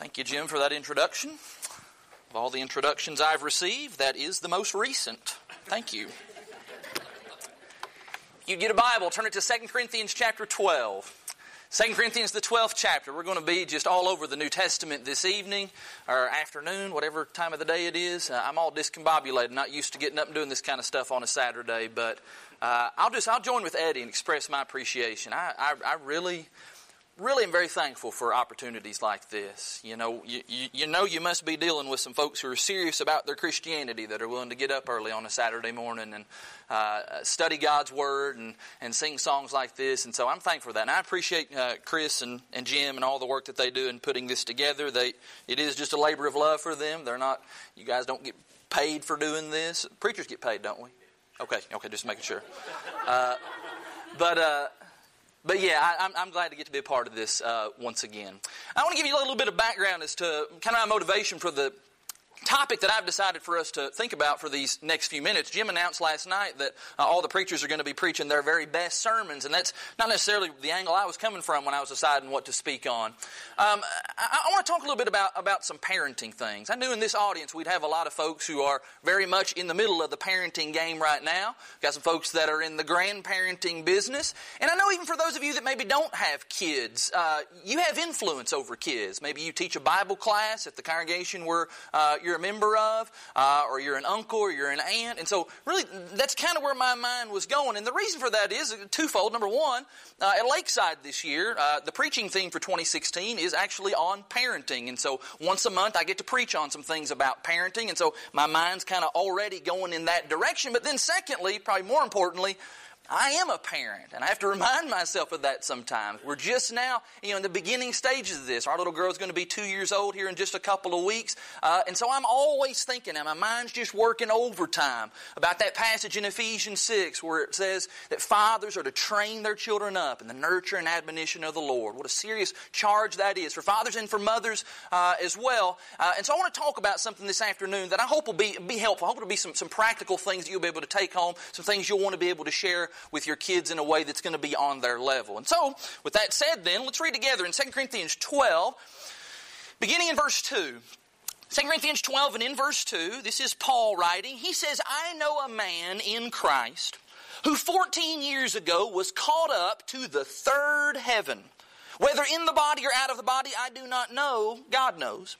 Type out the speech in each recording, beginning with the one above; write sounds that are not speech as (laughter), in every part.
Thank you, Jim, for that introduction. Of all the introductions I've received, that is the most recent. Thank you. You get a Bible, turn it to 2 Corinthians chapter 12. 2 Corinthians, the 12th chapter. We're going to be just all over the New Testament this evening or afternoon, whatever time of the day it is. Uh, I'm all discombobulated, not used to getting up and doing this kind of stuff on a Saturday, but uh, I'll just I'll join with Eddie and express my appreciation. I, I, I really really am very thankful for opportunities like this. You know, you, you, you, know you must be dealing with some folks who are serious about their Christianity that are willing to get up early on a Saturday morning and uh, study God's Word and, and sing songs like this. And so I'm thankful for that. And I appreciate uh, Chris and, and Jim and all the work that they do in putting this together. They, it is just a labor of love for them. They're not, you guys don't get paid for doing this. Preachers get paid, don't we? Okay, okay, just making sure. Uh, but uh, but yeah, I, am I'm glad to get to be a part of this uh, once again. I want to give you a little bit of background as to kind of my motivation for the topic that I've decided for us to think about for these next few minutes. Jim announced last night that uh, all the preachers are going to be preaching their very best sermons, and that's not necessarily the angle I was coming from when I was deciding what to speak on. Um, I, I, want to talk a little bit about, about some parenting things. I knew in this audience we'd have a lot of folks who are very much in the middle of the parenting game right now. We've got some folks that are in the grandparenting business, and I know even for those of you that maybe don't have kids, uh, you have influence over kids. Maybe you teach a Bible class at the congregation where uh, you're you're a member of, uh, or you're an uncle, or you're an aunt. And so, really, that's kind of where my mind was going. And the reason for that is twofold. Number one, uh, at Lakeside this year, uh, the preaching theme for 2016 is actually on parenting. And so, once a month, I get to preach on some things about parenting. And so, my mind's kind of already going in that direction. But then, secondly, probably more importantly, I am a parent, and I have to remind myself of that sometimes. We're just now, you know, in the beginning stages of this. Our little girl's going to be two years old here in just a couple of weeks, uh, and so I'm always thinking, and my mind's just working overtime about that passage in Ephesians 6 where it says that fathers are to train their children up in the nurture and admonition of the Lord. What a serious charge that is for fathers and for mothers uh, as well. Uh, and so I want to talk about something this afternoon that I hope will be, be helpful. I hope it'll be some, some practical things that you'll be able to take home, some things you'll want to be able to share with your kids in a way that's going to be on their level. And so, with that said, then, let's read together in 2 Corinthians 12, beginning in verse 2. 2 Corinthians 12 and in verse 2, this is Paul writing. He says, I know a man in Christ who 14 years ago was caught up to the third heaven. Whether in the body or out of the body, I do not know. God knows.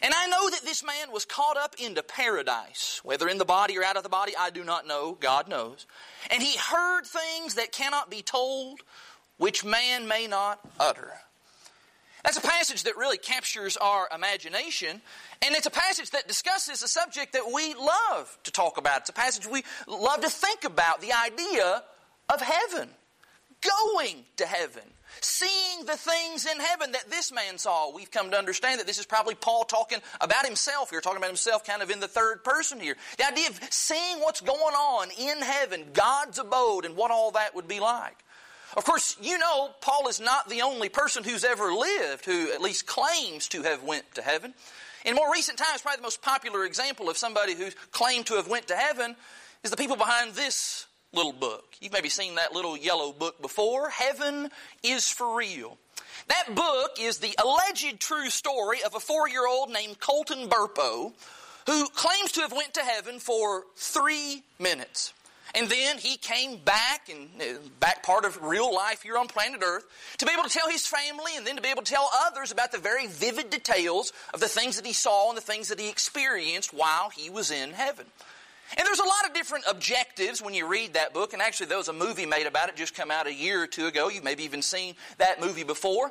And I know that this man was caught up into paradise, whether in the body or out of the body, I do not know, God knows. And he heard things that cannot be told, which man may not utter. That's a passage that really captures our imagination, and it's a passage that discusses a subject that we love to talk about. It's a passage we love to think about the idea of heaven, going to heaven seeing the things in heaven that this man saw. We've come to understand that this is probably Paul talking about himself here, talking about himself kind of in the third person here. The idea of seeing what's going on in heaven, God's abode, and what all that would be like. Of course, you know Paul is not the only person who's ever lived who at least claims to have went to heaven. In more recent times, probably the most popular example of somebody who claimed to have went to heaven is the people behind this little book. You've maybe seen that little yellow book before. Heaven is for real. That book is the alleged true story of a four-year-old named Colton Burpo who claims to have went to heaven for three minutes. And then he came back, and uh, back part of real life here on planet Earth, to be able to tell his family and then to be able to tell others about the very vivid details of the things that he saw and the things that he experienced while he was in heaven. And there's a lot of different objectives when you read that book, and actually there was a movie made about it just come out a year or two ago. You've maybe even seen that movie before.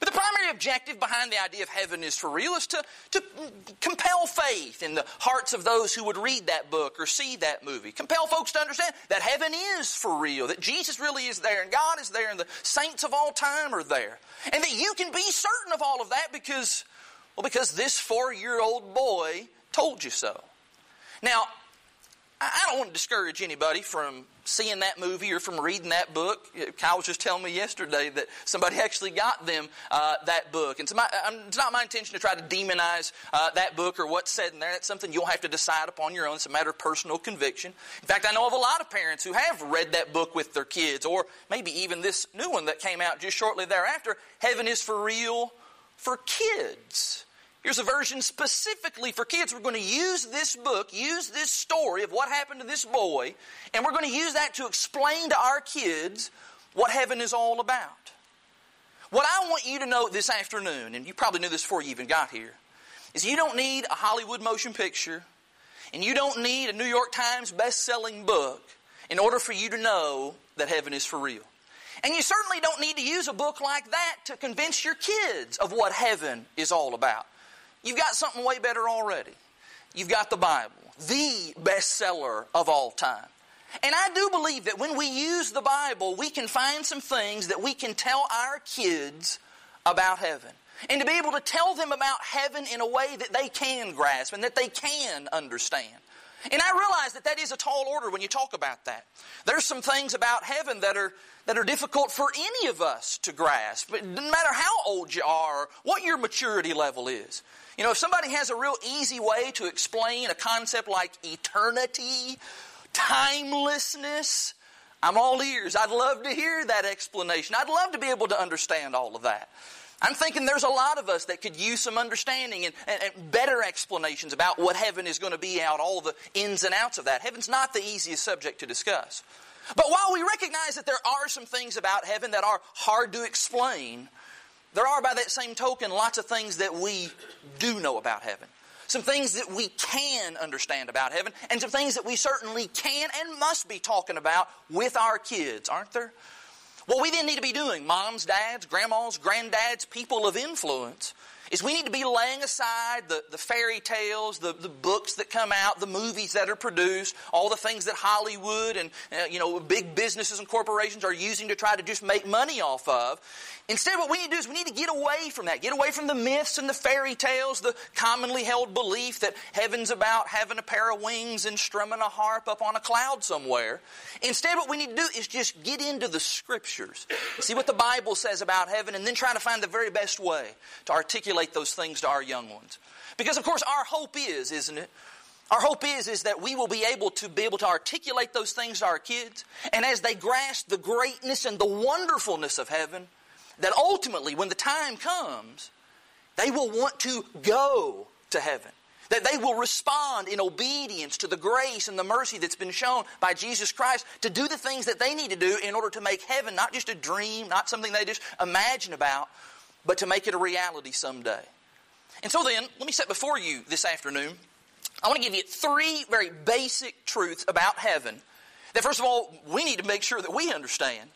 But the primary objective behind the idea of heaven is for real is to, to compel faith in the hearts of those who would read that book or see that movie. Compel folks to understand that heaven is for real, that Jesus really is there and God is there and the saints of all time are there. And that you can be certain of all of that because, well, because this four year old boy told you so. Now, I don't want to discourage anybody from seeing that movie or from reading that book. Kyle was just telling me yesterday that somebody (laughs) actually got them uh, that book. And it's not my intention to try to demonize uh, that book or what's said in there. That's something you'll have to decide upon your own. It's a matter of personal conviction. In fact, I know of a lot of parents who have read that book with their kids, or maybe even this new one that came out just shortly thereafter Heaven is for Real for kids. Here's a version specifically for kids. We're going to use this book, use this story of what happened to this boy, and we're going to use that to explain to our kids what heaven is all about. What I want you to know this afternoon, and you probably knew this before you even got here, is you don't need a Hollywood motion picture, and you don't need a New York Times best-selling book in order for you to know that heaven is for real. And you certainly don't need to use a book like that to convince your kids of what heaven is all about. You've got something way better already. You've got the Bible, the bestseller of all time. And I do believe that when we use the Bible, we can find some things that we can tell our kids about heaven. And to be able to tell them about heaven in a way that they can grasp and that they can understand. And I realize that that is a tall order when you talk about that. There's some things about heaven that are, that are difficult for any of us to grasp. But no matter how old you are, what your maturity level is. You know, if somebody has a real easy way to explain a concept like eternity, timelessness, I'm all ears. I'd love to hear that explanation. I'd love to be able to understand all of that. I'm thinking there's a lot of us that could use some understanding and, and, and, better explanations about what heaven is going to be out, all the ins and outs of that. Heaven's not the easiest subject to discuss. But while we recognize that there are some things about heaven that are hard to explain, there are, by that same token, lots of things that we do know about heaven. Some things that we can understand about heaven, and some things that we certainly can and must be talking about with our kids, aren't there? What we then need to be doing, moms, dads, grandmas, granddads, people of influence, is we need to be laying aside the, the fairy tales, the, the books that come out, the movies that are produced, all the things that Hollywood and uh, you know big businesses and corporations are using to try to just make money off of. Instead, what we need to do is we need to get away from that. Get away from the myths and the fairy tales, the commonly held belief that heaven's about having a pair of wings and strumming a harp up on a cloud somewhere. Instead, what we need to do is just get into the scriptures, see what the Bible says about heaven, and then try to find the very best way to articulate those things to our young ones. Because, of course, our hope is, isn't it? Our hope is, is that we will be able to be able to articulate those things to our kids, and as they grasp the greatness and the wonderfulness of heaven, that ultimately, when the time comes, they will want to go to heaven. That they will respond in obedience to the grace and the mercy that's been shown by Jesus Christ to do the things that they need to do in order to make heaven not just a dream, not something they just imagine about, but to make it a reality someday. And so then, let me set before you this afternoon, I want to give you three very basic truths about heaven that, first of all, we need to make sure that we understand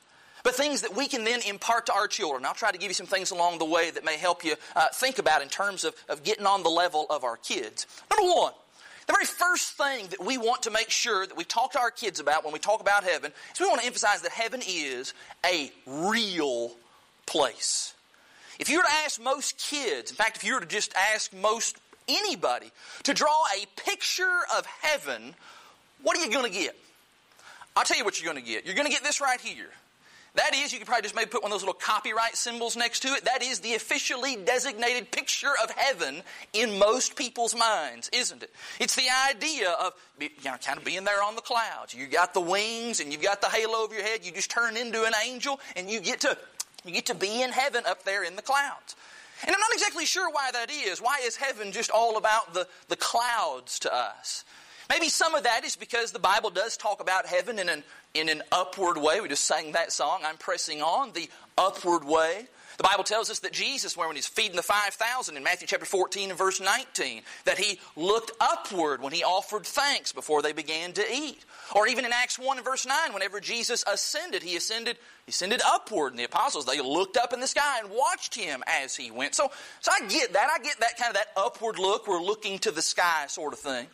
but things that we can then impart to our children. I'll try to give you some things along the way that may help you uh, think about in terms of, of getting on the level of our kids. Number one, the very first thing that we want to make sure that we talk to our kids about when we talk about heaven is we want to emphasize that heaven is a real place. If you were to ask most kids, in fact, if you were to just ask most anybody to draw a picture of heaven, what are you going to get? I'll tell you what you're going to get. You're going to get this right here. That is, you could probably just maybe put one of those little copyright symbols next to it. That is the officially designated picture of heaven in most people's minds, isn't it? It's the idea of you know, kind of being there on the clouds. You got the wings and you've got the halo over your head. You just turn into an angel and you get to you get to be in heaven up there in the clouds. And I'm not exactly sure why that is. Why is heaven just all about the, the clouds to us? Maybe some of that is because the Bible does talk about heaven in an, in an upward way. We just sang that song, I'm pressing on, the upward way. The Bible tells us that Jesus, when he's feeding the 5,000 in Matthew chapter 14 and verse 19, that he looked upward when he offered thanks before they began to eat. Or even in Acts 1 and verse 9, whenever Jesus ascended, he ascended, he ascended upward. And the apostles, they looked up in the sky and watched him as he went. So, so I get that. I get that kind of that upward look. We're looking to the sky sort of thing.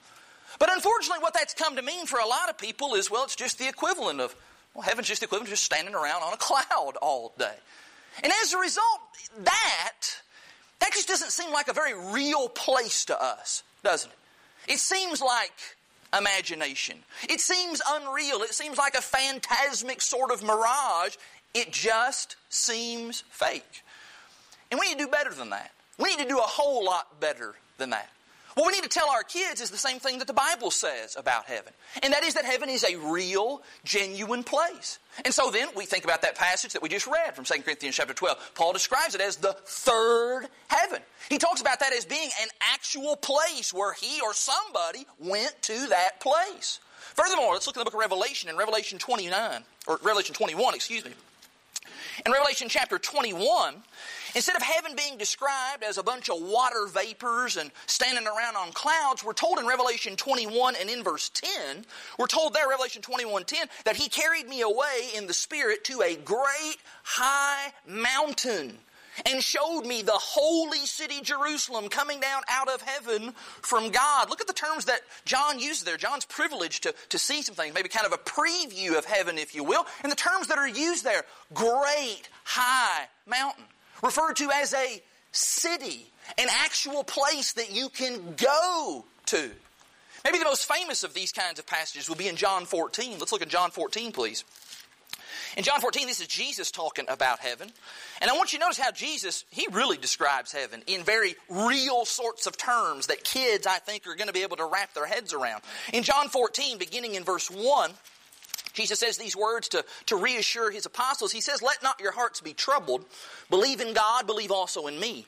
But unfortunately, what that's come to mean for a lot of people is, well, it's just the equivalent of, well, heaven's just the equivalent of just standing around on a (laughs) cloud all day. And as a result, that, that just doesn't seem like a very real place to us, doesn't it? It seems like imagination. It seems unreal. It seems like a phantasmic sort of mirage. It just seems fake. And we need to do better than that. We need to do a whole lot better than that. What we need to tell our kids is the same thing that the Bible says about heaven. And that is that heaven is a real, genuine place. And so then we think about that passage that we just read from 2 Corinthians chapter 12. Paul describes it as the third heaven. He talks about that as being an actual place where he or somebody went to that place. Furthermore, let's look at the book of Revelation in Revelation 29, or Revelation 21, excuse me. In Revelation chapter 21, instead of heaven being described as a bunch of water vapors and standing around on clouds, we're told in Revelation 21 and in verse 10, we're told there, Revelation 21 10, that he carried me away in the Spirit to a great high mountain and showed me the holy city Jerusalem coming down out of heaven from God. Look at the terms that John uses there. John's privileged to, to see some things, maybe kind of a preview of heaven, if you will. And the terms that are used there great, high mountain, referred to as a city, an actual place that you can go to. Maybe the most famous of these kinds of passages will be in John 14. Let's look at John 14, please. In John 14, this is Jesus talking about heaven. And I want you to notice how Jesus, he really describes heaven in very real sorts of terms that kids, I think, are going to be able to wrap their heads around. In John 14, beginning in verse 1, Jesus says these words to, to reassure his apostles. He says, Let not your hearts be troubled. Believe in God, believe also in me.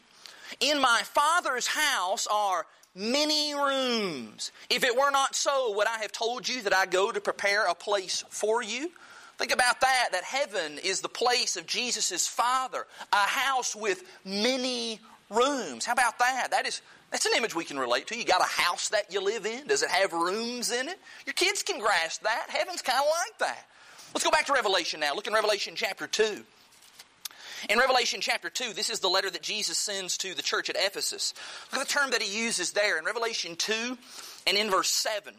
In my Father's house are many rooms. If it were not so, would I have told you that I go to prepare a place for you? Think about that, that heaven is the place of Jesus' Father, a house with many rooms. How about that? That is that's an image we can relate to. You got a house that you live in. Does it have rooms in it? Your kids can grasp that. Heaven's kind of like that. Let's go back to Revelation now. Look in Revelation chapter 2. In Revelation chapter 2, this is the letter that Jesus sends to the church at Ephesus. Look at the term that he uses there in Revelation 2 and in verse 7.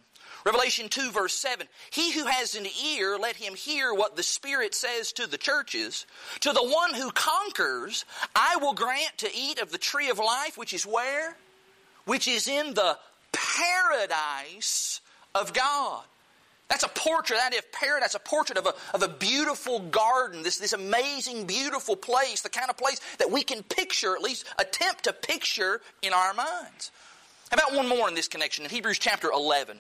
Revelation 2, verse 7 He who has an ear, let him hear what the Spirit says to the churches. To the one who conquers, I will grant to eat of the tree of life, which is where? Which is in the paradise of God. That's a portrait, that is paradise, a portrait of a, of a beautiful garden, this, this amazing, beautiful place, the kind of place that we can picture, at least attempt to picture in our minds. How about one more in this connection? In Hebrews chapter 11.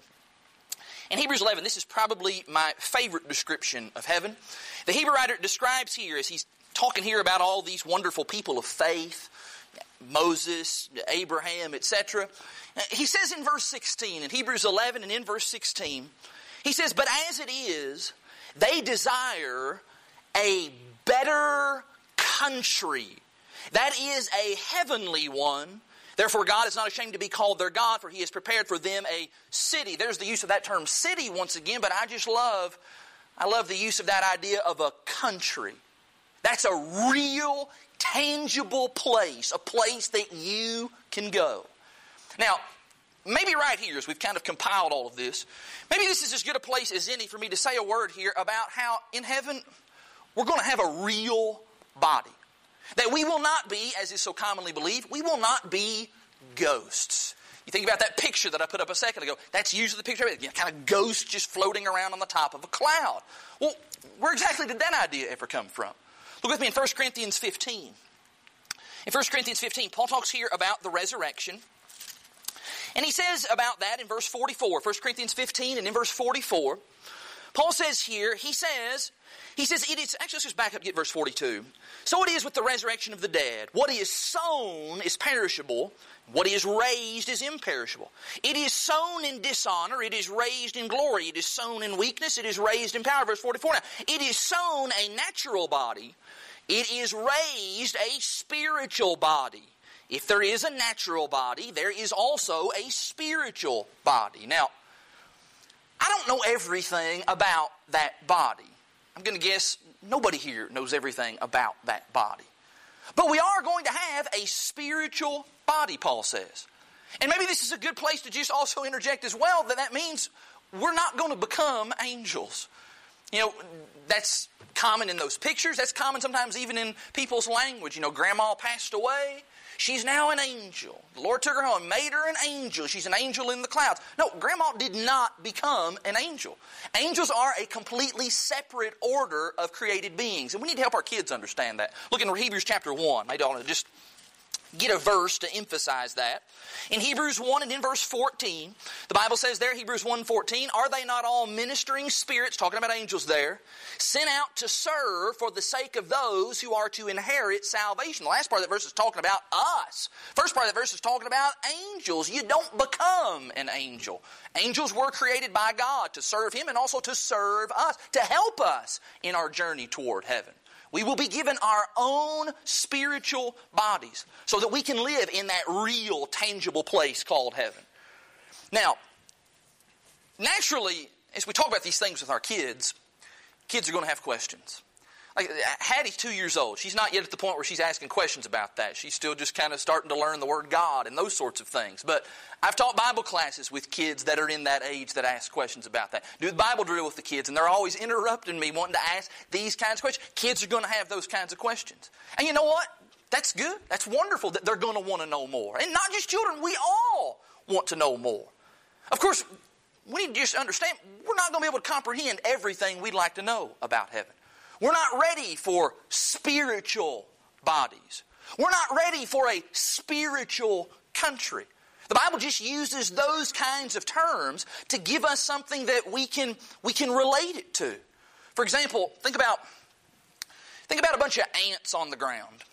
In Hebrews 11, this is probably my favorite description of heaven. The Hebrew writer describes here, as he's talking here about all these wonderful people of faith, Moses, Abraham, etc. He says in verse 16, in Hebrews 11 and in verse 16, he says, But as it is, they desire a better country. That is a heavenly one Therefore, God is not ashamed to be called their God, for He has prepared for them a city. There's the use of that term city once again, but I just love, I love the use of that idea of a country. That's a real, tangible place, a place that you can go. Now, maybe right here, as we've kind of compiled all of this, maybe this is as good a place as any for me to say a word here about how in heaven we're going to have a real body. That we will not be, as is so commonly believed, we will not be ghosts. You think about that picture that I put up a second ago. That's usually the picture of. You know, kind of ghosts just floating around on the top of a cloud. Well, where exactly did that idea ever come from? Look with me in 1 Corinthians 15. In 1 Corinthians 15, Paul talks here about the resurrection. And he says about that in verse 44, 1 Corinthians 15 and in verse 44, Paul says here, he says, he says, it is, actually, let's just back up get verse 42. So it is with the resurrection of the dead. What is sown is perishable, what is raised is imperishable. It is sown in dishonor, it is raised in glory. It is sown in weakness, it is raised in power. Verse 44 now. It is sown a natural body, it is raised a spiritual body. If there is a natural body, there is also a spiritual body. Now, I don't know everything about that body. I'm going to guess nobody here knows everything about that body. But we are going to have a spiritual body, Paul says. And maybe this is a good place to just also interject as well that that means we're not going to become angels. You know, that's common in those pictures. That's common sometimes even in people's language. You know, grandma passed away. She's now an angel. The Lord took her home and made her an angel. She's an angel in the clouds. No, grandma did not become an angel. Angels are a completely separate order of created beings. And we need to help our kids understand that. Look in Hebrews chapter 1. Maybe I'll just get a verse to emphasize that. In Hebrews 1 and in verse 14, the Bible says there, Hebrews 1 14, are they not all ministering spirits, talking about angels there, sent out to serve for the sake of those who are to inherit salvation? The last part of that verse is talking about us. First part of that verse is talking about angels. You don't become an angel. Angels were created by God to serve Him and also to serve us, to help us in our journey toward heaven. We will be given our own spiritual bodies so that we can live in that real, tangible place called heaven. Now, naturally, as we talk about these things with our kids, kids are going to have questions. Like Hattie's two years old. She's not yet at the point where she's asking questions about that. She's still just kind of starting to learn the word God and those sorts of things. But I've taught Bible classes with kids that are in that age that ask questions about that. Do the Bible drill with the kids, and they're always interrupting me, wanting to ask these kinds of questions. Kids are going to have those kinds of questions. And you know what? That's good. That's wonderful that they're going to want to know more. And not just children, we all want to know more. Of course, we need to just understand we're not going to be able to comprehend everything we'd like to know about heaven. We're not ready for spiritual bodies. We're not ready for a spiritual country. The Bible just uses those kinds of terms to give us something that we can, we can relate it to. For example, think about, think about a bunch of ants on the ground.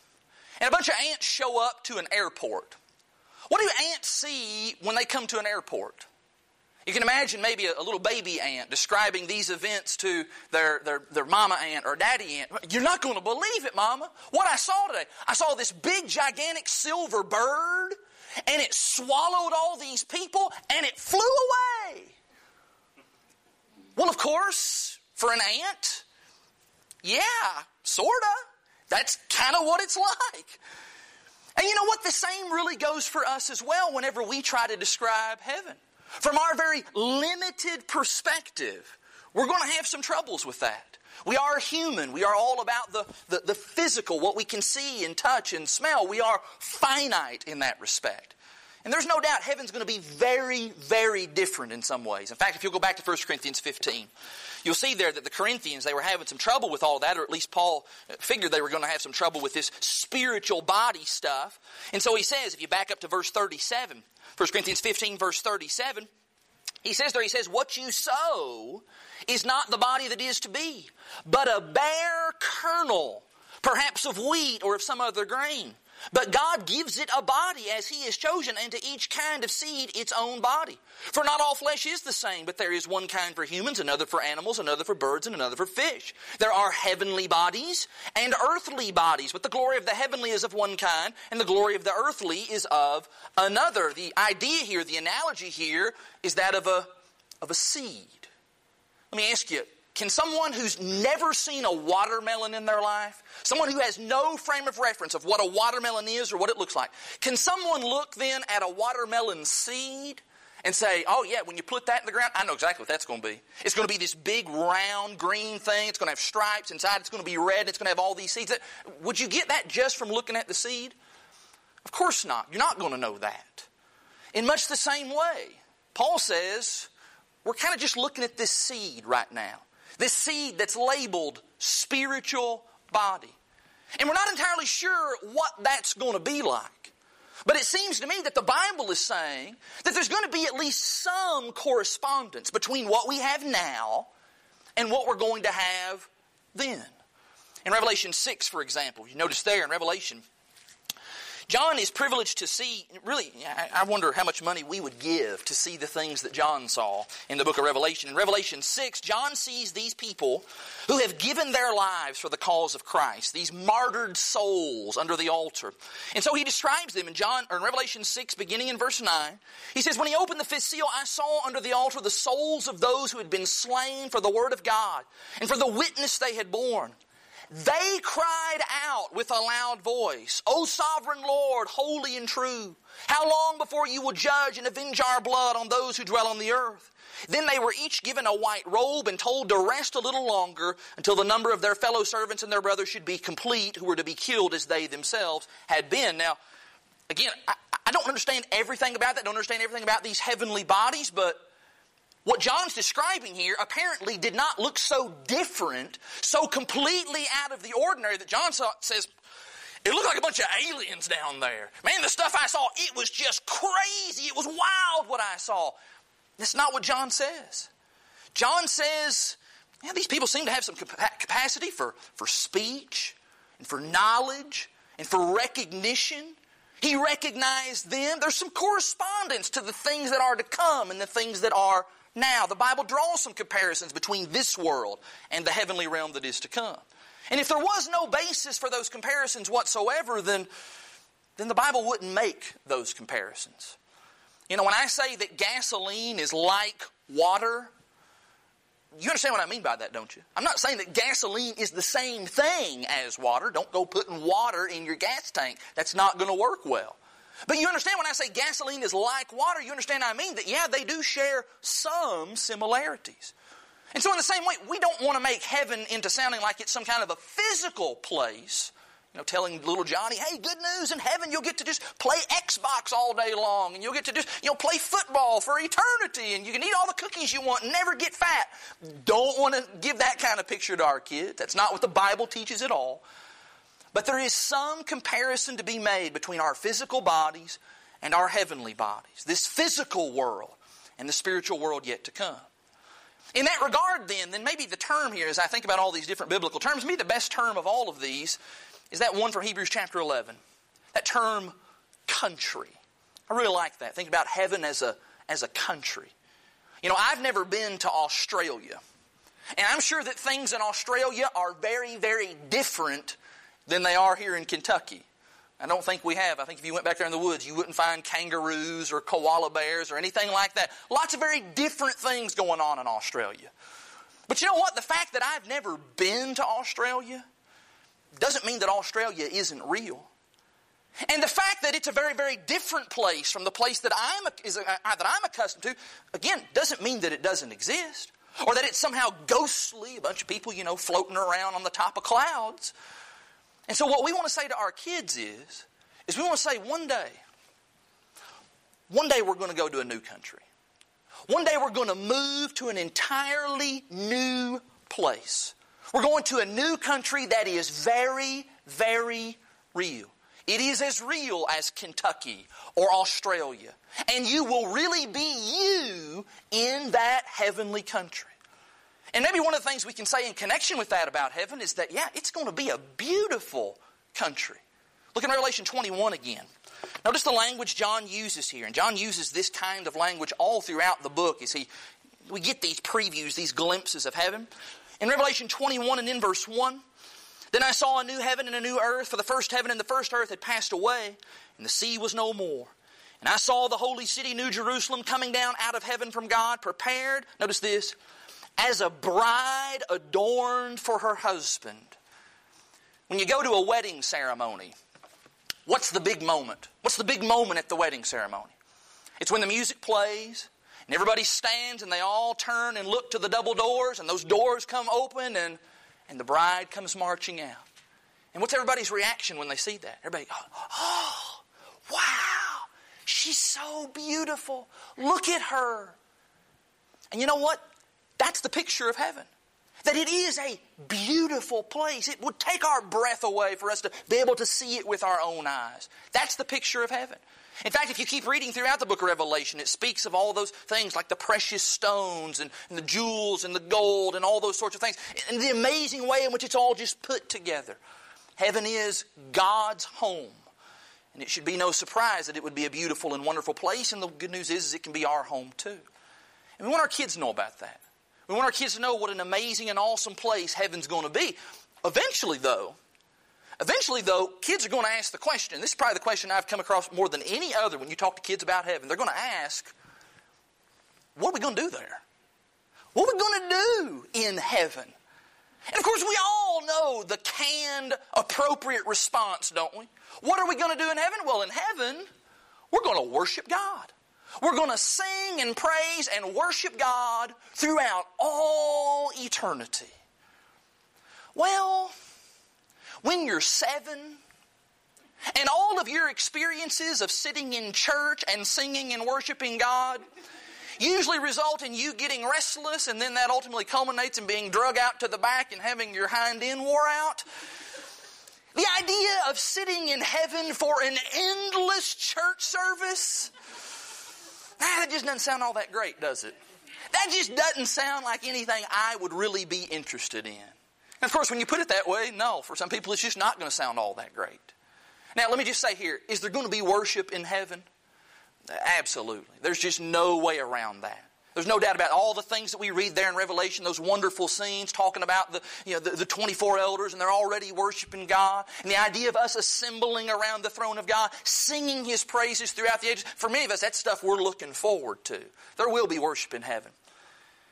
And a bunch of ants show up to an airport. What do ants see when they come to an airport? You can imagine maybe a, a, little baby ant describing these events to their, their, their mama ant or daddy ant. You're not going to believe it, mama. What I saw today, I saw this big, gigantic silver bird, and it swallowed all these people, and it flew away. Well, of course, for an ant, yeah, sorta. That's kind of what it's (laughs) like. And you know what? The same really goes for us as well whenever we try to describe heaven. From our very limited perspective, we're going to have some troubles with that. We are human. We are all about the, the, the, physical, what we can see and touch and smell. We are finite in that respect. And there's no doubt heaven's going to be very, very different in some ways. In fact, if you'll go back to 1 Corinthians 15, you'll see there that the Corinthians, they were having some trouble with all that, or at least Paul uh, figured they were going to have some trouble with this spiritual body stuff. And so he says, if you back up to verse 37, 1 Corinthians 15, verse 37, he says there, he says, What you sow is not the body that is to be, but a bare kernel, perhaps of wheat or of some other grain. But God gives it a body as He has chosen, and to each kind of seed its own body. For not all flesh is the same, but there is one kind for humans, another for animals, another for birds, and another for fish. There are heavenly bodies and earthly bodies, but the glory of the heavenly is of one kind, and the glory of the earthly is of another. The idea here, the analogy here, is that of a, of a seed. Let me ask you, can someone who's never seen a watermelon in their life, someone who has no frame of reference of what a watermelon is or what it looks like, can someone look then at a watermelon seed and say, oh, yeah, when you put that in the ground, I know exactly what that's going to be. It's going to be this big, round, green thing. It's going to have stripes inside. It's going to be red. It's going to have all these seeds. Would you get that just from looking at the seed? Of course not. You're not going to know that. In much the same way, Paul says, we're kind of just looking at this seed right now. This seed that's labeled spiritual body. And we're not entirely sure what that's going to be like. But it seems to me that the Bible is saying that there's going to be at least some correspondence between what we have now and what we're going to have then. In Revelation 6, for example, you notice there in Revelation John is privileged to see, really, I wonder how much money we would give to see the things that John saw in the book of Revelation. In Revelation 6, John sees these people who have given their lives for the cause of Christ, these martyred souls under the altar. And so he describes them in John or in Revelation 6, beginning in verse 9. He says, When he opened the fifth seal, I saw under the altar the souls of those who had been slain for the word of God and for the witness they had borne. They cried out with a loud voice, O sovereign Lord, holy and true, how long before you will judge and avenge our blood on those who dwell on the earth? Then they were each given a white robe and told to rest a little longer until the number of their fellow servants and their brothers should be complete, who were to be killed as they themselves had been. Now, again, I, I don't understand everything about that, I don't understand everything about these heavenly bodies, but what John's describing here apparently did not look so different, so completely out of the ordinary that John says, It looked like a bunch of aliens down there. Man, the stuff I saw, it was just crazy. It was wild what I saw. That's not what John says. John says, yeah, these people seem to have some capacity for, for speech and for knowledge and for recognition. He recognized them. There's some correspondence to the things that are to come and the things that are now. The Bible draws some comparisons between this world and the heavenly realm that is to come. And if there was no basis for those comparisons whatsoever, then, then the Bible wouldn't make those comparisons. You know, when I say that gasoline is like water, you understand what I mean by that, don't you? I'm not saying that gasoline is the same thing as water. Don't go putting water in your gas tank. That's not going to work well. But you understand when I say gasoline is like water, you understand I mean that, yeah, they do share some similarities. And so, in the same way, we don't want to make heaven into sounding like it's some kind of a physical place. You know, telling little Johnny, hey, good news, in heaven you'll get to just play Xbox all day long, and you'll get to just, you know, play football for eternity, and you can eat all the cookies you want and never get fat. Don't want to give that kind of picture to our kids. That's not what the Bible teaches at all. But there is some comparison to be made between our physical bodies and our heavenly bodies, this physical world and the spiritual world yet to come. In that regard, then, then maybe the term here, as I think about all these different biblical terms, maybe the best term of all of these is that one from Hebrews chapter 11. That term, country. I really like that. Think about heaven as a, as a country. You know, I've never been to Australia. And I'm sure that things in Australia are very, very different than they are here in Kentucky. I don't think we have. I think if you went back there in the woods, you wouldn't find kangaroos or koala bears or anything like that. Lots of very different things going on in Australia. But you know what? The fact that I've never been to Australia doesn't mean that Australia isn't real. And the fact that it's a very, very different place from the place that I'm, is, uh, that I'm accustomed to, again, doesn't mean that it doesn't exist. Or that it's somehow ghostly, a bunch of people, you know, floating around on the top of clouds. And so what we want to say to our kids is, is we want to say one day, one day we're going to go to a new country. One day we're going to move to an entirely new place. We're going to a new country that is very, very real. It is as real as Kentucky or Australia. And you will really be you in that heavenly country. And maybe one of the things we can say in connection with that about heaven is that, yeah, it's going to be a beautiful country. Look in Revelation 21 again. Notice the language John uses here. And John uses this kind of language all throughout the book as he, we get these previews, these glimpses of heaven. In Revelation 21 and in verse 1, then I saw a new heaven and a new earth, for the first heaven and the first earth had passed away, and the sea was no more. And I saw the holy city, New Jerusalem, coming down out of heaven from God, prepared, notice this, as a bride adorned for her husband. When you go to a wedding ceremony, what's the big moment? What's the big moment at the wedding ceremony? It's when the music plays and everybody stands and they all turn and look to the double doors and those doors come open and, and the bride comes marching out. And what's everybody's reaction when they see that? Everybody goes, oh, wow, she's so beautiful. Look at her. And you know what? That's the picture of heaven. That it is a beautiful place. It would take our breath away for us to be able to see it with our own eyes. That's the picture of heaven. In fact, if you keep reading throughout the book of Revelation, it speaks of all those things like the precious stones and, and, the jewels and the gold and all those sorts of things, and the amazing way in which it's all just put together. Heaven is God's home. And it should be no surprise that it would be a beautiful and wonderful place, and the good news is, is it can be our home too. And we want our kids to know about that. We want our kids to know what an amazing and awesome place heaven's going to be. Eventually, though, eventually, though, kids are going to ask the question. This is probably the question I've come across more than any other when you talk to kids about heaven. They're going to ask, what are we going to do there? What are we going to do in heaven? And of course, we all know the canned, appropriate response, don't we? What are we going to do in heaven? Well, in heaven, we're going to worship God. We're going to sing and praise and worship God throughout all eternity. Well, when you're seven, and all of your experiences of sitting in church and singing and worshiping God usually result in you getting restless, and then that ultimately culminates in being drug out to the back and having your hind end wore out. The idea of sitting in heaven for an endless church service, ah, that just doesn't sound all that great, does it? That just doesn't sound like anything I would really be interested in. And of course, when you put it that way, no, for some people it's just not going to sound all that great. Now, let me just say here is there going to be worship in heaven? Absolutely. There's just no way around that. There's no doubt about all the things that we read there in Revelation, those wonderful scenes talking about the, you know, the, the 24 elders and they're already worshiping God. And the idea of us assembling around the throne of God, singing His praises throughout the ages. For many of us, that's stuff we're looking forward to. There will be worship in heaven.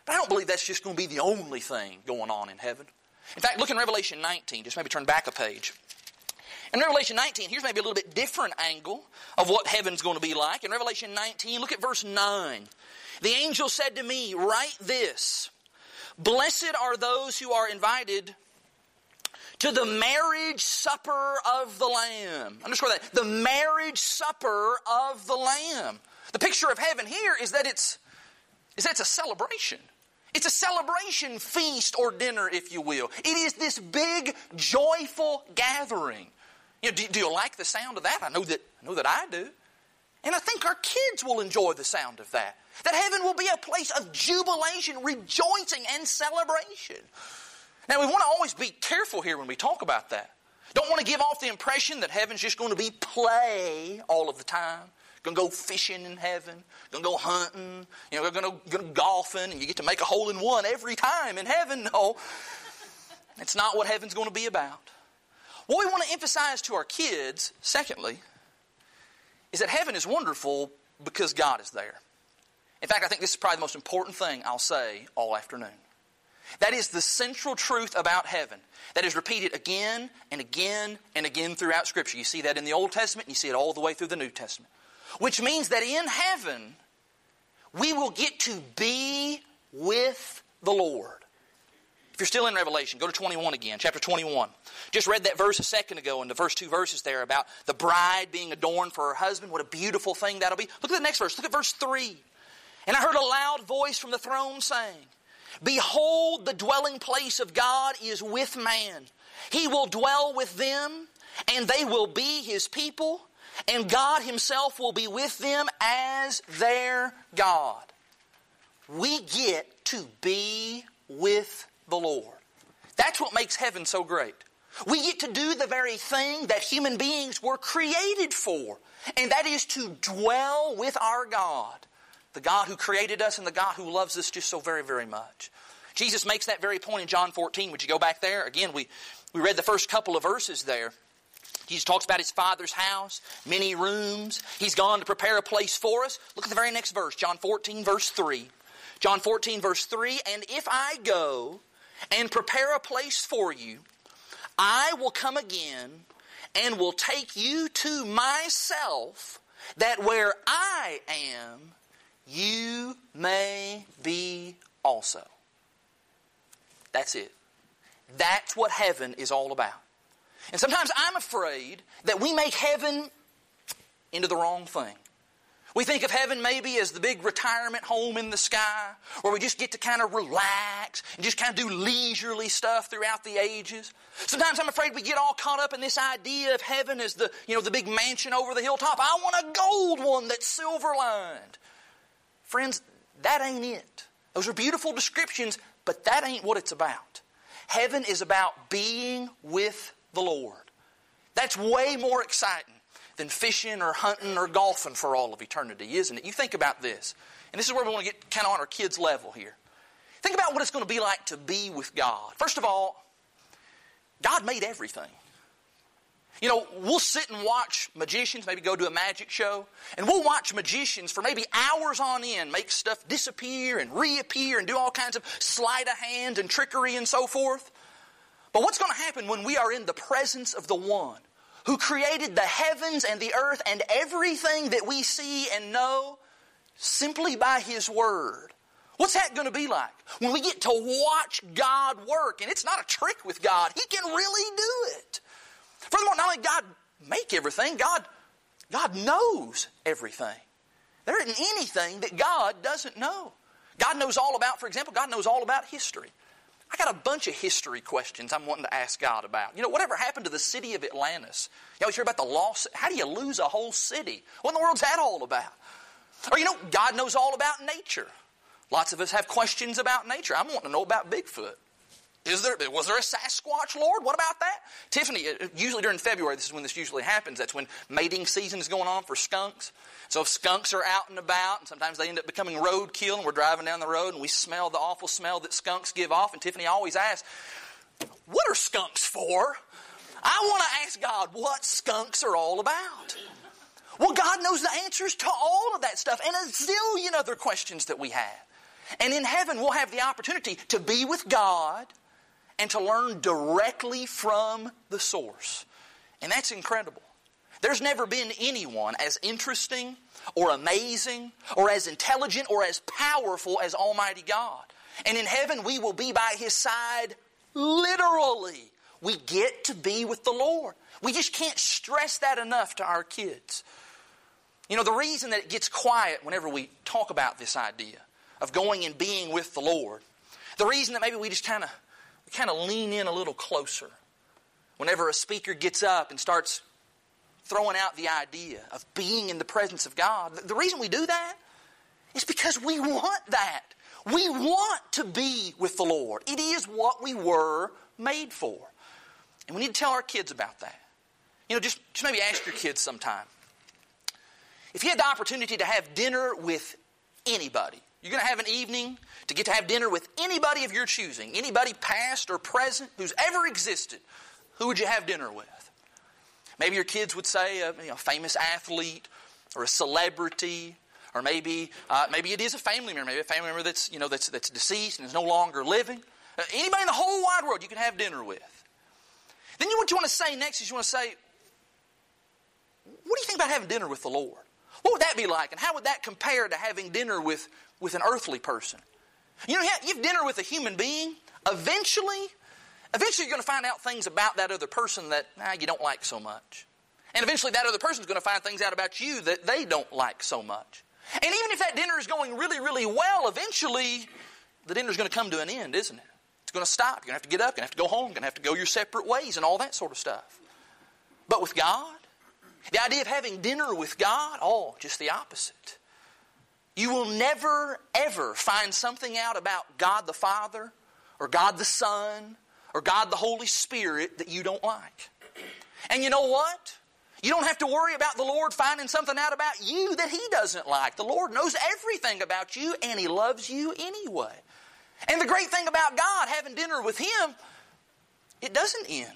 But I don't believe that's just going to be the only thing going on in heaven. In fact, look in Revelation 19. Just maybe turn back a page. In Revelation 19, here's maybe a little bit different angle of what heaven's going to be like. In Revelation 19, look at verse 9. The angel said to me, Write this Blessed are those who are invited to the marriage supper of the Lamb. Underscore that. The marriage supper of the Lamb. The picture of heaven here is that it's, is that it's a celebration. It's a celebration feast or dinner, if you will. It is this big, joyful gathering. You know, do, do, you like the sound of that? I know that I know that I do. And I think our kids will enjoy the sound of that. That heaven will be a place of jubilation, rejoicing, and celebration. Now, we want to always be careful here when we talk about that. Don't want to give off the impression that heaven's just going to be play all of the time. Going to go fishing in heaven. Going to go hunting. You know, going to go golfing, and you get to make a hole in one every time in heaven. No, it's not what heaven's going to be about. What we want to emphasize to our kids, secondly, is that heaven is wonderful because God is there. In fact, I think this is probably the most important thing I'll say all afternoon. That is the central truth about heaven that is repeated again and again and again throughout Scripture. You see that in the Old Testament, and you see it all the way through the New Testament. Which means that in heaven, we will get to be with the Lord. If you're still in Revelation, go to 21 again, chapter 21. Just read that verse a second ago in the first two verses there about the bride being adorned for her husband. What a beautiful thing that'll be. Look at the next verse. Look at verse 3. And I heard a loud voice from the throne saying, Behold, the dwelling place of God is with man. He will dwell with them, and they will be his people, and God himself will be with them as their God. We get to be with the Lord. That's what makes heaven so great. We get to do the very thing that human beings were created for, and that is to dwell with our God the God who created us and the God who loves us just so very, very much. Jesus makes that very point in John 14. Would you go back there? Again, we, we read the first couple of verses there. Jesus talks about his Father's house, many rooms. He's gone to prepare a place for us. Look at the very next verse, John 14, verse 3. John 14, verse 3 And if I go and prepare a place for you, I will come again and will take you to myself, that where I am, you may be also. That's it. That's what heaven is all about. And sometimes I'm afraid that we make heaven into the wrong thing. We think of heaven maybe as the big retirement home in the sky where we just get to kind of relax and just kind of do leisurely stuff throughout the ages. Sometimes I'm afraid we get all caught up in this idea of heaven as the, you know, the big mansion over the hilltop. I want a gold one that's silver lined. Friends, that ain't it. Those are beautiful descriptions, but that ain't what it's about. Heaven is about being with the Lord. That's way more exciting than fishing or hunting or golfing for all of eternity, isn't it? You think about this. And this is where we want to get kind of on our kids' level here. Think about what it's going to be like to be with God. First of all, God made everything. You know, we'll sit and watch magicians, maybe go to a magic show, and we'll watch magicians for maybe hours on end make stuff disappear and reappear and do all kinds of sleight of hand and trickery and so forth. But what's going to happen when we are in the presence of the one who created the heavens and the earth and everything that we see and know simply by His Word? What's that going to be like? When we get to watch God work, and it's not a trick with God, He can really do it. Furthermore, not only God make everything, God, God knows everything. There isn't anything that God doesn't know. God knows all about, for example, God knows all about history. I got a bunch of history questions I'm wanting to ask God about. You know, whatever happened to the city of Atlantis? You always hear about the loss. How do you lose a whole city? What in the world's that all about? Or, you know, God knows all about nature. Lots of us have questions about nature. I'm wanting to know about Bigfoot. Is there, was there a Sasquatch, Lord? What about that? Tiffany, uh, usually during February, this is when this usually happens. That's when mating season is going on for skunks. So if skunks are out and about, and sometimes they end up becoming roadkill, and we're driving down the road and we smell the awful smell that skunks give off, and Tiffany always asks, What are skunks for? I want to ask God what skunks are all about. Well, God knows the answers to all of that stuff and a zillion other questions that we have. And in heaven, we'll have the opportunity to be with God and to learn directly from the source. And that's incredible. There's never been anyone as interesting or amazing or as intelligent or as powerful as Almighty God. And in heaven, we will be by His side literally. We get to be with the Lord. We just can't stress that enough to our kids. You know, the reason that it gets quiet whenever we talk about this idea of going and being with the Lord, the reason that maybe we just kind of kind of lean in a little closer whenever a speaker gets up and starts throwing out the idea of being in the presence of God. The reason we do that is because we want that. We want to be with the Lord. It is what we were made for. And we need to tell our kids about that. You know, just, just maybe ask your kids sometime. If you had the opportunity to have dinner with anybody, you're going to have an evening to get to have dinner with anybody of your choosing, anybody past or present who's ever existed, who would you have dinner with? Maybe your kids would say a you know, famous athlete or a celebrity, or maybe uh, maybe it is a family member, maybe a family member that's you know that's that's deceased and is no longer living. Uh, anybody in the whole wide world you can have dinner with. Then you, what you want to say next is you want to say, what do you think about having dinner with the Lord? What would that be like, and how would that compare to having dinner with, with an earthly person? You know, you have dinner with a human being, eventually Eventually, you're going to find out things about that other person that you don't like so much. And eventually, that other person is going to find things out about you that they don't like so much. And even if that dinner is going really, really well, eventually, the dinner is going to come to an end, isn't it? It's going to stop. You're going to have to get up. You're going to have to go home. You're going to have to go your separate ways and all that sort of stuff. But with God, the idea of having dinner with God, oh, just the opposite. You will never, ever find something out about God the Father or God the Son or God the Holy Spirit that you don't like. And you know what? You don't have to worry about the Lord finding something out about you that He doesn't like. The Lord knows everything about you and He loves you anyway. And the great thing about God, having dinner with Him, it doesn't end.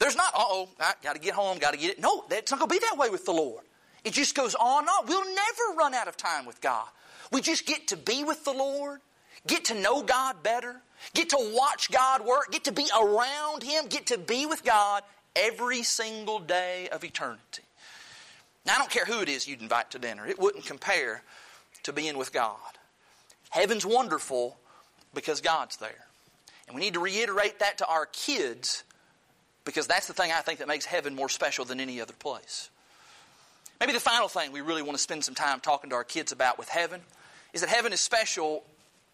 There's not, oh, I got to get home, got to get it. No, it's not going to be that way with the Lord. It just goes on and on. We'll never run out of time with God. We just get to be with the Lord, get to know God better, Get to watch God work, get to be around Him, get to be with God every single day of eternity. Now, I don't care who it is you'd invite to dinner, it wouldn't compare to being with God. Heaven's wonderful because God's there. And we need to reiterate that to our kids because that's the thing I think that makes heaven more special than any other place. Maybe the final thing we really want to spend some time talking to our kids about with heaven is that heaven is special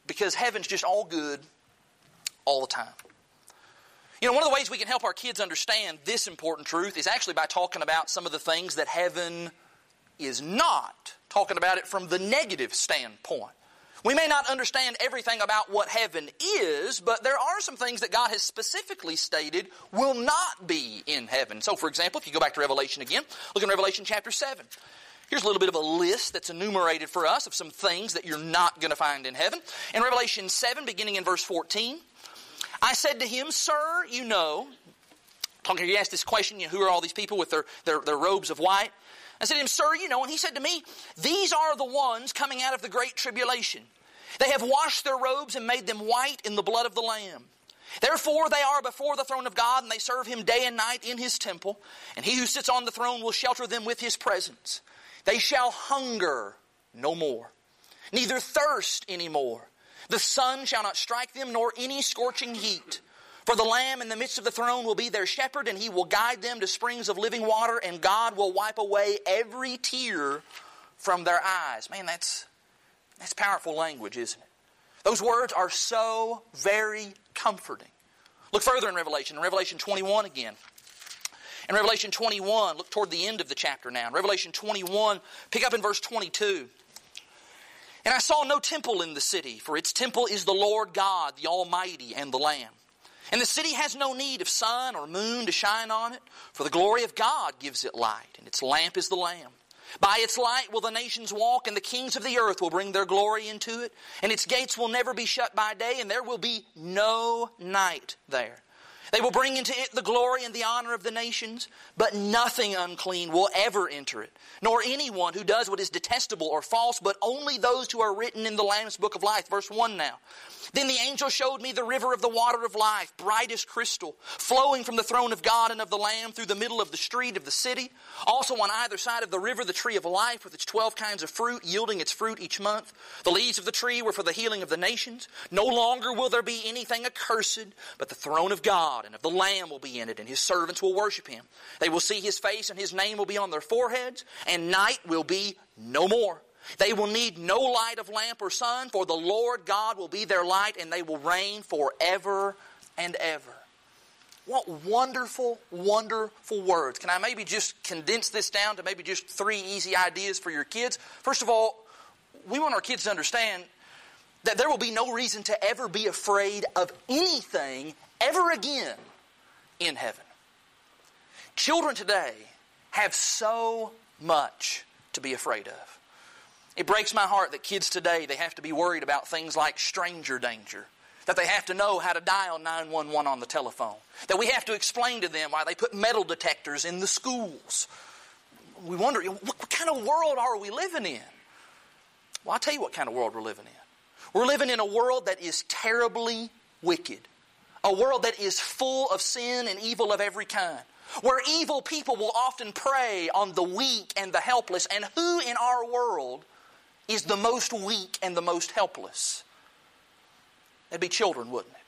because heaven's just all good all the time. You know, one of the ways we can help our kids understand this important truth is actually by talking about some of the things that heaven is not, talking about it from the negative standpoint. We may not understand everything about what heaven is, but there are some things that God has specifically stated will not be in heaven. So, for example, if you go back to Revelation again, look in Revelation chapter 7. Here's a little bit of a list that's enumerated for us of some things that you're not going to find in heaven. In Revelation 7, beginning in verse 14, I said to him, Sir, you know, talking he asked this question, you know, who are all these people with their, their, their robes of white? I said to him, Sir, you know, and he said to me, These are the ones coming out of the great tribulation. They have washed their robes and made them white in the blood of the Lamb. Therefore, they are before the throne of God, and they serve him day and night in his temple. And he who sits on the throne will shelter them with his presence. They shall hunger no more, neither thirst any more. The sun shall not strike them, nor any scorching heat. For the Lamb in the midst of the throne will be their shepherd, and he will guide them to springs of living water, and God will wipe away every tear from their eyes. Man, that's, that's powerful language, isn't it? Those words are so very comforting. Look further in Revelation, in Revelation 21 again. In Revelation 21, look toward the end of the chapter now. In Revelation 21, pick up in verse 22. And I saw no temple in the city, for its temple is the Lord God, the Almighty, and the Lamb. And the city has no need of sun or moon to shine on it, for the glory of God gives it light, and its lamp is the Lamb. By its light will the nations walk, and the kings of the earth will bring their glory into it, and its gates will never be shut by day, and there will be no night there. They will bring into it the glory and the honor of the nations, but nothing unclean will ever enter it, nor anyone who does what is detestable or false, but only those who are written in the Lamb's book of life. Verse 1 now. Then the angel showed me the river of the water of life, bright as crystal, flowing from the throne of God and of the Lamb through the middle of the street of the city. Also on either side of the river, the tree of life with its twelve kinds of fruit, yielding its fruit each month. The leaves of the tree were for the healing of the nations. No longer will there be anything accursed, but the throne of God and of the Lamb will be in it, and his servants will worship him. They will see his face, and his name will be on their foreheads, and night will be no more. They will need no light of lamp or sun, for the Lord God will be their light, and they will reign forever and ever. What wonderful, wonderful words. Can I maybe just condense this down to maybe just three easy ideas for your kids? First of all, we want our kids to understand that there will be no reason to ever be afraid of anything ever again in heaven. Children today have so much to be afraid of. It breaks my heart that kids today, they have to be worried about things like stranger danger. That they have to know how to dial 911 on the telephone. That we have to explain to them why they put metal detectors in the schools. We wonder, what kind of world are we living in? Well, I'll tell you what kind of world we're living in. We're living in a world that is terribly wicked. A world that is full of sin and evil of every kind. Where evil people will often prey on the weak and the helpless. And who in our world is the most weak and the most helpless. That'd be children, wouldn't it?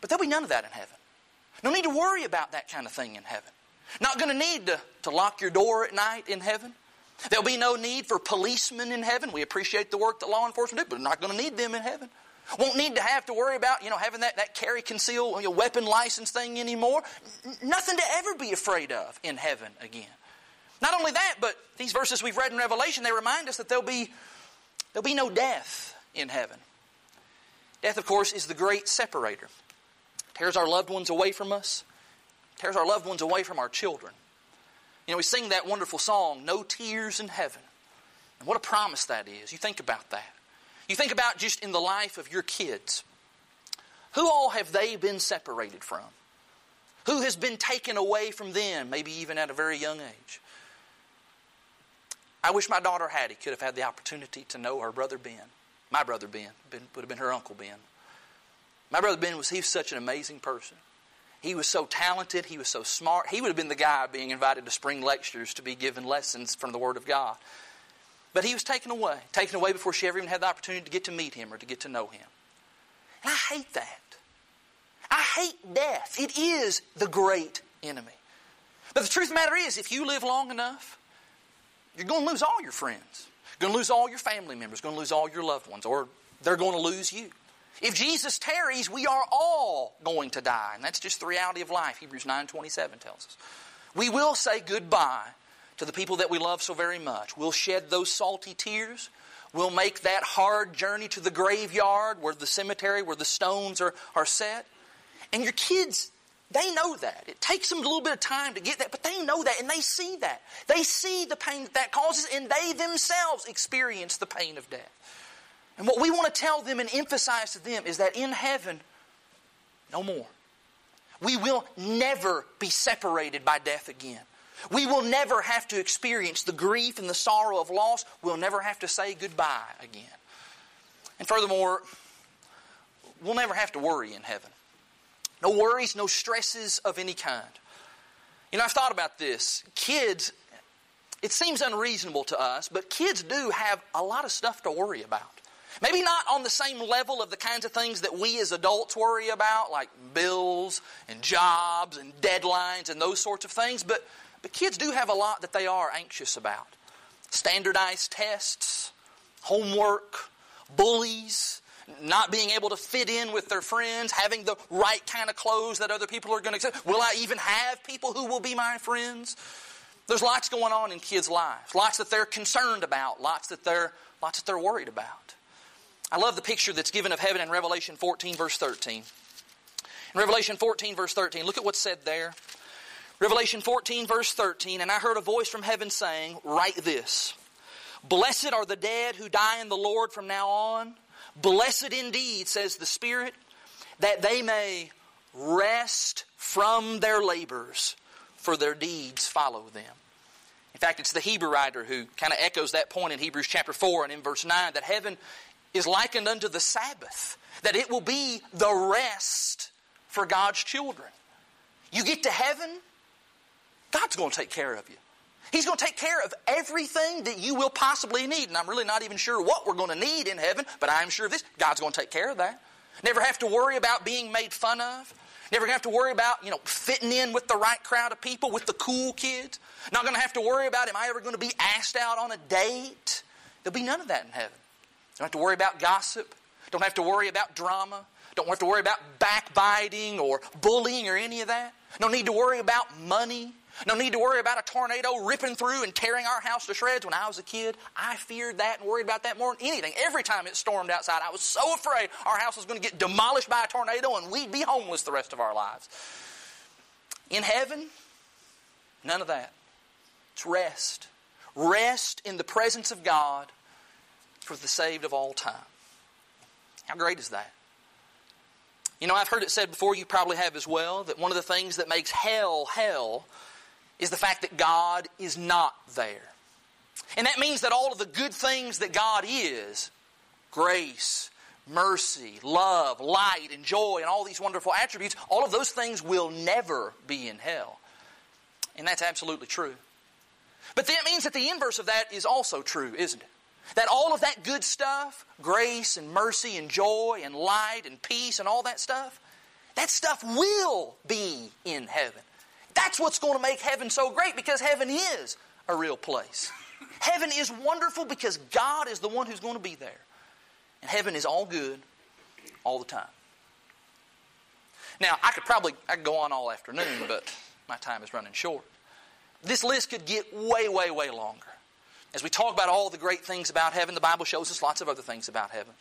But there'll be none of that in heaven. No need to worry about that kind of thing in heaven. Not going to need to, to lock your door at night in heaven. There'll be no need for policemen in heaven. We appreciate the work that law enforcement do, but we're not going to need them in heaven. Won't need to have to worry about, you know, having that, that carry conceal you know, weapon license thing anymore. N- nothing to ever be afraid of in heaven again. Not only that, but these verses we've read in Revelation, they remind us that there'll be, there'll be no death in heaven. Death, of course, is the great separator. Tears our loved ones away from us, tears our loved ones away from our children. You know, we sing that wonderful song, No Tears in Heaven. And what a promise that is. You think about that. You think about just in the life of your kids. Who all have they been separated from? Who has been taken away from them, maybe even at a very young age? I wish my daughter Hattie could have had the opportunity to know her brother Ben. My brother Ben, ben would have been her uncle Ben. My brother Ben was he was such an amazing person. He was so talented, he was so smart. He would have been the guy being invited to spring lectures to be given lessons from the Word of God. But he was taken away, taken away before she ever even had the opportunity to get to meet him or to get to know him. And I hate that. I hate death. It is the great enemy. But the truth of the matter is, if you live long enough, you're going to lose all your friends. You're going to lose all your family members. You're going to lose all your loved ones, or they're going to lose you. If Jesus tarries, we are all going to die. And that's just the reality of life. Hebrews 9.27 tells us. We will say goodbye to the people that we love so very much. We'll shed those salty tears. We'll make that hard journey to the graveyard where the cemetery, where the stones are, are set. And your kids, they know that. It takes them a little bit of time to get that, but they know that and they see that. They see the pain that that causes, and they themselves experience the pain of death. And what we want to tell them and emphasize to them is that in heaven, no more. We will never be separated by death again. We will never have to experience the grief and the sorrow of loss. We'll never have to say goodbye again. And furthermore, we'll never have to worry in heaven. No worries, no stresses of any kind. You know, I've thought about this. Kids, it seems unreasonable to us, but kids do have a lot of stuff to worry about. Maybe not on the same level of the kinds of things that we as adults worry about, like bills and jobs and deadlines and those sorts of things, but, but kids do have a lot that they are anxious about. Standardized tests, homework, bullies, not being able to fit in with their friends, having the right kind of clothes that other people are going to accept. Will I even have people who will be my friends? There's lots going on in kids' lives, lots that they're concerned about, lots that they're, lots that they're worried about. I love the picture that's given of heaven in Revelation 14, verse 13. In Revelation 14, verse 13, look at what's said there. Revelation 14, verse 13, and I heard a voice from heaven saying, Write this Blessed are the dead who die in the Lord from now on. Blessed indeed, says the Spirit, that they may rest from their labors, for their deeds follow them. In fact, it's the Hebrew writer who kind of echoes that point in Hebrews chapter 4 and in verse 9 that heaven is likened unto the Sabbath, that it will be the rest for God's children. You get to heaven, God's going to take care of you. He's going to take care of everything that you will possibly need. And I'm really not even sure what we're going to need in heaven, but I am sure of this God's going to take care of that. Never have to worry about being made fun of. Never going to have to worry about, you know, fitting in with the right crowd of people, with the cool kids. Not going to have to worry about, am I ever going to be asked out on a date? There'll be none of that in heaven. Don't have to worry about gossip. Don't have to worry about drama. Don't have to worry about backbiting or bullying or any of that. No need to worry about money. No need to worry about a tornado ripping through and tearing our house to shreds. When I was a kid, I feared that and worried about that more than anything. Every time it stormed outside, I was so afraid our house was going to get demolished by a tornado and we'd be homeless the rest of our lives. In heaven, none of that. It's rest. Rest in the presence of God for the saved of all time. How great is that? You know, I've heard it said before, you probably have as well, that one of the things that makes hell hell is the fact that God is not there. And that means that all of the good things that God is grace, mercy, love, light, and joy, and all these wonderful attributes all of those things will never be in hell. And that's absolutely true. But that means that the inverse of that is also true, isn't it? That all of that good stuff, grace and mercy and joy and light and peace and all that stuff, that stuff will be in heaven. That's what's going to make heaven so great because heaven is a real place. Heaven is wonderful because God is the one who's going to be there. And heaven is all good all the time. Now, I could probably I could go on all afternoon, but my time is running short. This list could get way, way, way longer. As we talk about all the great things about heaven, the Bible shows us lots of other things about heaven.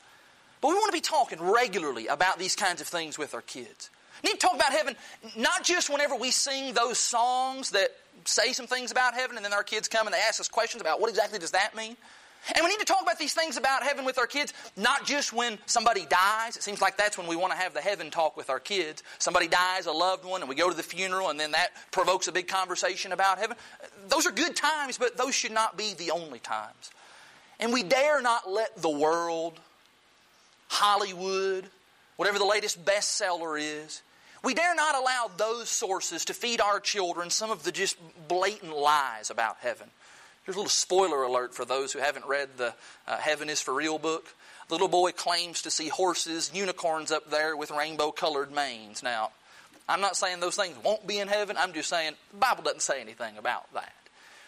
But we want to be talking regularly about these kinds of things with our kids. We need to talk about heaven not just whenever we sing those songs that say some things about heaven and then our kids come and they ask us questions about what exactly does that mean. And we need to talk about these things about heaven with our kids, not just when somebody dies. It seems like that's when we want to have the heaven talk with our kids. Somebody dies, a loved one, and we go to the funeral, and then that provokes a big conversation about heaven. Those are good times, but those should not be the only times. And we dare not let the world, Hollywood, whatever the latest bestseller is, we dare not allow those sources to feed our children some of the just blatant lies about heaven. Here's a little spoiler alert for those who haven't read the uh, Heaven is for Real book. The little boy claims to see horses, unicorns up there with rainbow colored manes. Now, I'm not saying those things won't be in heaven. I'm just saying the Bible doesn't say anything about that.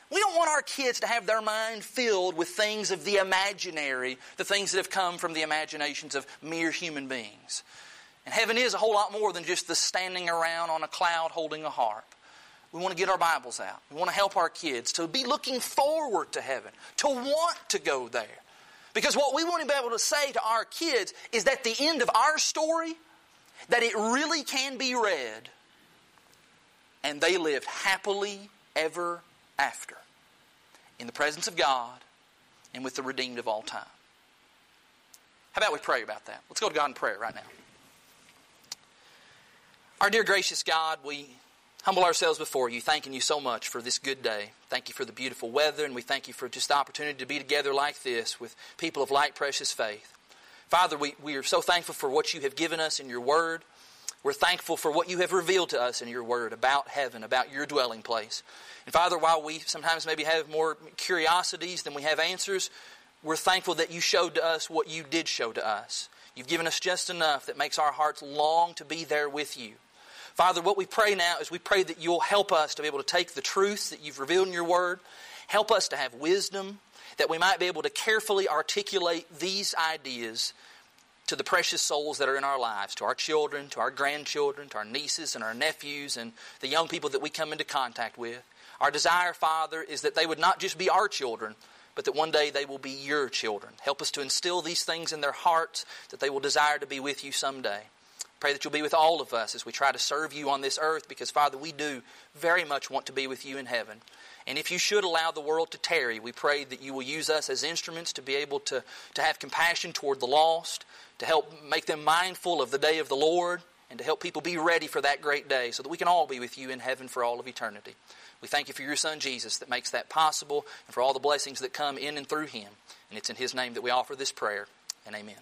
We don't want our kids to have their mind filled with things of the imaginary, the things that have come from the imaginations of mere human beings. And heaven is a whole lot more than just the standing around on a cloud holding a harp. We want to get our Bibles out. We want to help our kids to be looking forward to heaven, to want to go there. Because what we want to be able to say to our kids is that the end of our story, that it really can be read, and they lived happily ever after in the presence of God and with the redeemed of all time. How about we pray about that? Let's go to God in prayer right now. Our dear gracious God, we humble ourselves before you, thanking you so much for this good day. Thank you for the beautiful weather, and we thank you for just the opportunity to be together like this with people of like precious faith. Father, we, we are so thankful for what you have given us in your word. We're thankful for what you have revealed to us in your word about heaven, about your dwelling place. And Father, while we sometimes maybe have more curiosities than we have answers, we're thankful that you showed to us what you did show to us. You've given us just enough that makes our hearts long to be there with you. Father, what we pray now is we pray that you'll help us to be able to take the truths that you've revealed in your word, help us to have wisdom, that we might be able to carefully articulate these ideas to the precious souls that are in our lives, to our children, to our grandchildren, to our nieces and our nephews, and the young people that we come into contact with. Our desire, Father, is that they would not just be our children, but that one day they will be your children. Help us to instill these things in their hearts, that they will desire to be with you someday. Pray that you'll be with all of us as we try to serve you on this earth, because, Father, we do very much want to be with you in heaven. And if you should allow the world to tarry, we pray that you will use us as instruments to be able to, to have compassion toward the lost, to help make them mindful of the day of the Lord, and to help people be ready for that great day so that we can all be with you in heaven for all of eternity. We thank you for your Son Jesus that makes that possible and for all the blessings that come in and through him. And it's in his name that we offer this prayer, and amen.